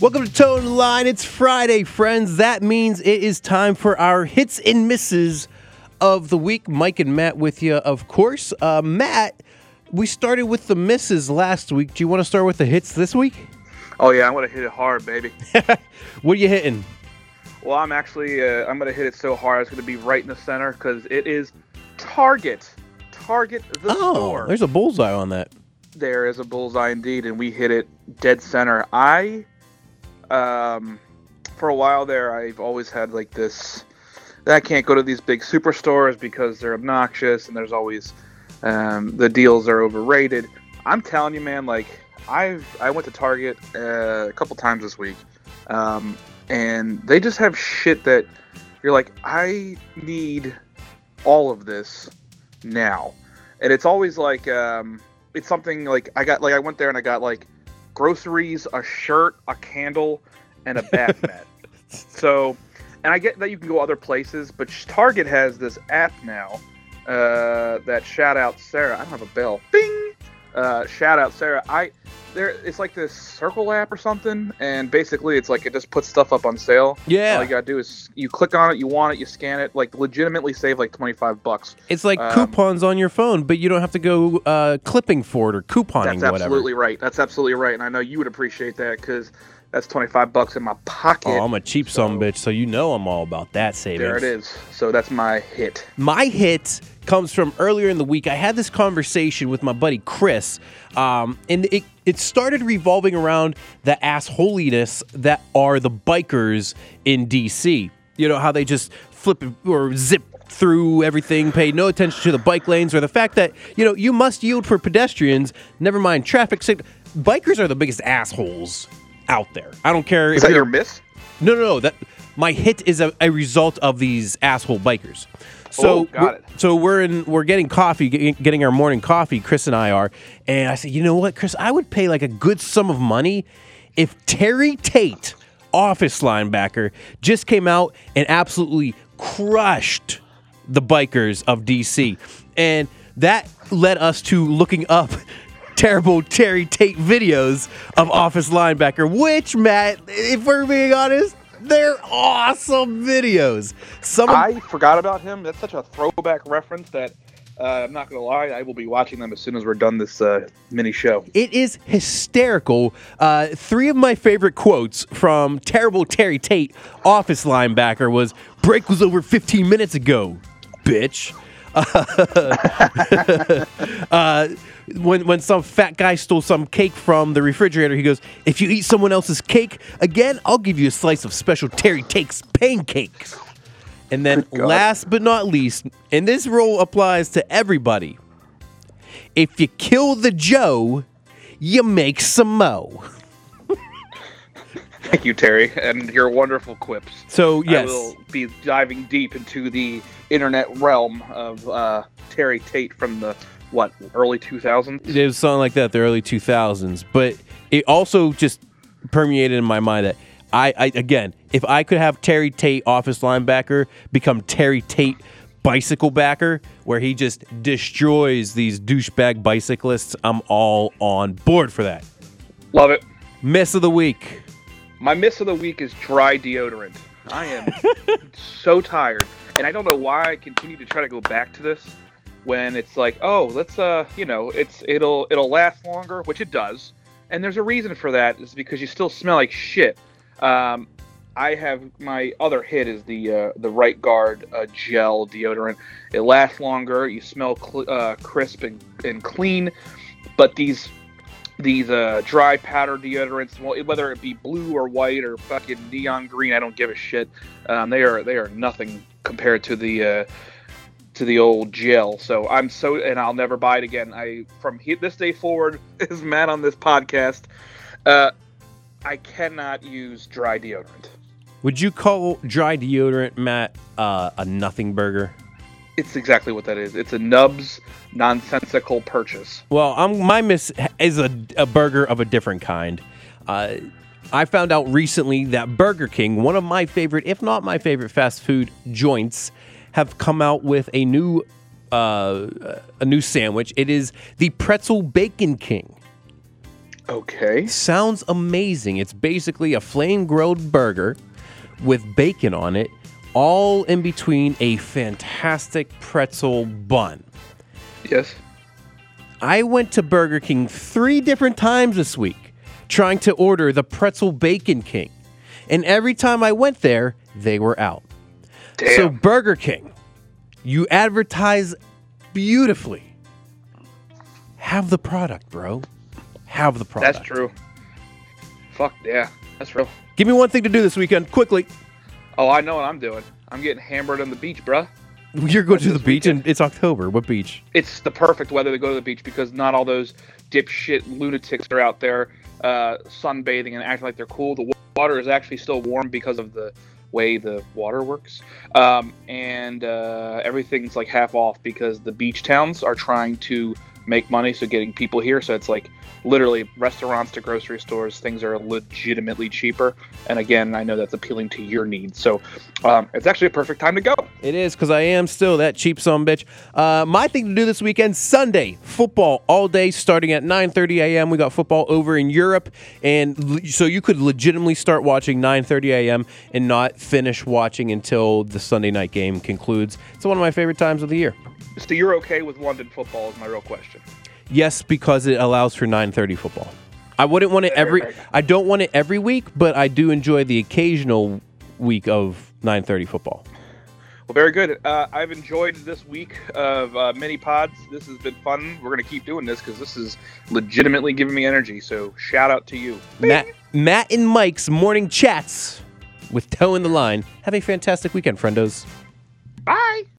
Welcome to Tone Line. It's Friday, friends. That means it is time for our hits and misses of the week. Mike and Matt with you, of course. Uh, Matt, we started with the misses last week. Do you want to start with the hits this week? Oh yeah, I'm gonna hit it hard, baby. What are you hitting? well, I'm actually uh, I'm gonna hit it so hard it's gonna be right in the center because it is Target. Target the Oh, store. there's a bullseye on that. There is a bullseye indeed, and we hit it dead center. I, um, for a while there, I've always had like this. I can't go to these big superstores because they're obnoxious, and there's always um, the deals are overrated. I'm telling you, man. Like I've I went to Target uh, a couple times this week, um, and they just have shit that you're like, I need all of this now, and it's always like. Um, it's something like I got like I went there and I got like groceries, a shirt, a candle, and a bath mat. So, and I get that you can go other places, but Target has this app now. Uh, that shout out Sarah. I don't have a bell. Bing. Uh, shout out Sarah. I there. It's like this Circle app or something, and basically it's like it just puts stuff up on sale. Yeah. All you gotta do is you click on it, you want it, you scan it, like legitimately save like twenty five bucks. It's like Um, coupons on your phone, but you don't have to go uh, clipping for it or couponing, That's whatever. absolutely right. That's absolutely right, and I know you would appreciate that because that's twenty five bucks in my pocket. Oh, I'm a cheap So- son bitch, so you know I'm all about that savings. There it is. So that's my hit. My hit comes from earlier in the week. I had this conversation with my buddy Chris, um, and it, it started revolving around the assholiness that are the bikers in DC. You know, how they just flip or zip through everything, pay no attention to the bike lanes, or the fact that, you know, you must yield for pedestrians, never mind traffic. Bikers are the biggest assholes out there. I don't care Is if that your miss? no, no, no. That my hit is a, a result of these asshole bikers. So, Oh, got we're- so we're in, we're getting coffee, get- getting our morning coffee. Chris and I are, and I said, you know what, Chris, I would pay like a good sum of money if Terry Tate, office linebacker, just came out and absolutely crushed the bikers of DC, and that led us to looking up. Terrible Terry Tate videos of office linebacker, which Matt, if we're being honest, they're awesome videos. Some of I forgot about him. That's such a throwback reference that uh, I'm not gonna lie. I will be watching them as soon as we're done this uh, mini show. It is hysterical. Uh, three of my favorite quotes from terrible Terry Tate, office linebacker, was "Break was over 15 minutes ago, bitch." uh, when when some fat guy stole some cake from the refrigerator, he goes, "If you eat someone else's cake again, I'll give you a slice of special Terry Tate's pancakes." And then, last but not least, and this rule applies to everybody if you kill the Joe, you make some mo. Thank you, Terry, and your wonderful quips. So yes, I will be diving deep into the internet realm of uh, Terry Tate from the what early 2000s. it was something like that, the early two thousands. But it also just permeated in my mind that I, I again, if I could have Terry Tate, office linebacker, become Terry Tate, bicycle backer, where he just destroys these douchebag bicyclists, I'm all on board for that. Love it. Miss of the week. My miss of the week is dry deodorant. I am so tired, and I don't know why I continue to try to go back to this when it's like, oh, let's uh, you know, it's it'll it'll last longer, which it does, and there's a reason for that. Is because you still smell like shit. Um, I have my other hit is the uh, the right guard uh, gel deodorant. It lasts longer. You smell cl- uh, crisp and, and clean, but these these uh, dry powder deodorants, well, whether it be blue or white or fucking neon green, I don't give a shit. Um, they are they are nothing compared to the uh, to the old gel. So I'm so, and I'll never buy it again. I from he, this day forward, is Matt on this podcast, uh, I cannot use dry deodorant. Would you call dry deodorant, Matt, uh, a nothing burger? It's exactly what that is. It's a Nubs nonsensical purchase. Well, I'm, my miss is a, a burger of a different kind. Uh, I found out recently that Burger King, one of my favorite, if not my favorite, fast food joints, have come out with a new uh, a new sandwich. It is the Pretzel Bacon King. Okay. Sounds amazing. It's basically a flame grilled burger with bacon on it, all in between a fantastic pretzel bun. Yes. I went to Burger King three different times this week trying to order the pretzel bacon king. And every time I went there, they were out. Damn. So, Burger King, you advertise beautifully. Have the product, bro. Have the product. That's true. Fuck yeah. That's real. Give me one thing to do this weekend, quickly. Oh, I know what I'm doing. I'm getting hammered on the beach, bruh. You're going to the beach, weekend? and it's October. What beach? It's the perfect weather to go to the beach because not all those dipshit lunatics are out there uh, sunbathing and acting like they're cool. The water is actually still warm because of the way the water works. Um, and uh, everything's like half off because the beach towns are trying to make money, so getting people here. So it's like literally restaurants to grocery stores, things are legitimately cheaper. And again, I know that's appealing to your needs. So um, it's actually a perfect time to go. It is because I am still that cheap son bitch. Uh, my thing to do this weekend, Sunday, football all day, starting at 9:30 a.m. We got football over in Europe, and l- so you could legitimately start watching 9:30 a.m. and not finish watching until the Sunday night game concludes. It's one of my favorite times of the year. So you're okay with London football? Is my real question. Yes, because it allows for 9:30 football. I wouldn't want it every. I don't want it every week, but I do enjoy the occasional week of 9:30 football. Well, very good. Uh, I've enjoyed this week of uh, mini pods. This has been fun. We're going to keep doing this because this is legitimately giving me energy. So shout out to you. Matt, Matt and Mike's morning chats with Toeing the Line. Have a fantastic weekend, friendos.